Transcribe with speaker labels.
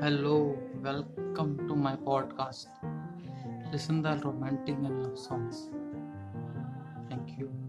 Speaker 1: Hello, welcome to my podcast. Listen the romantic and love songs. Thank you.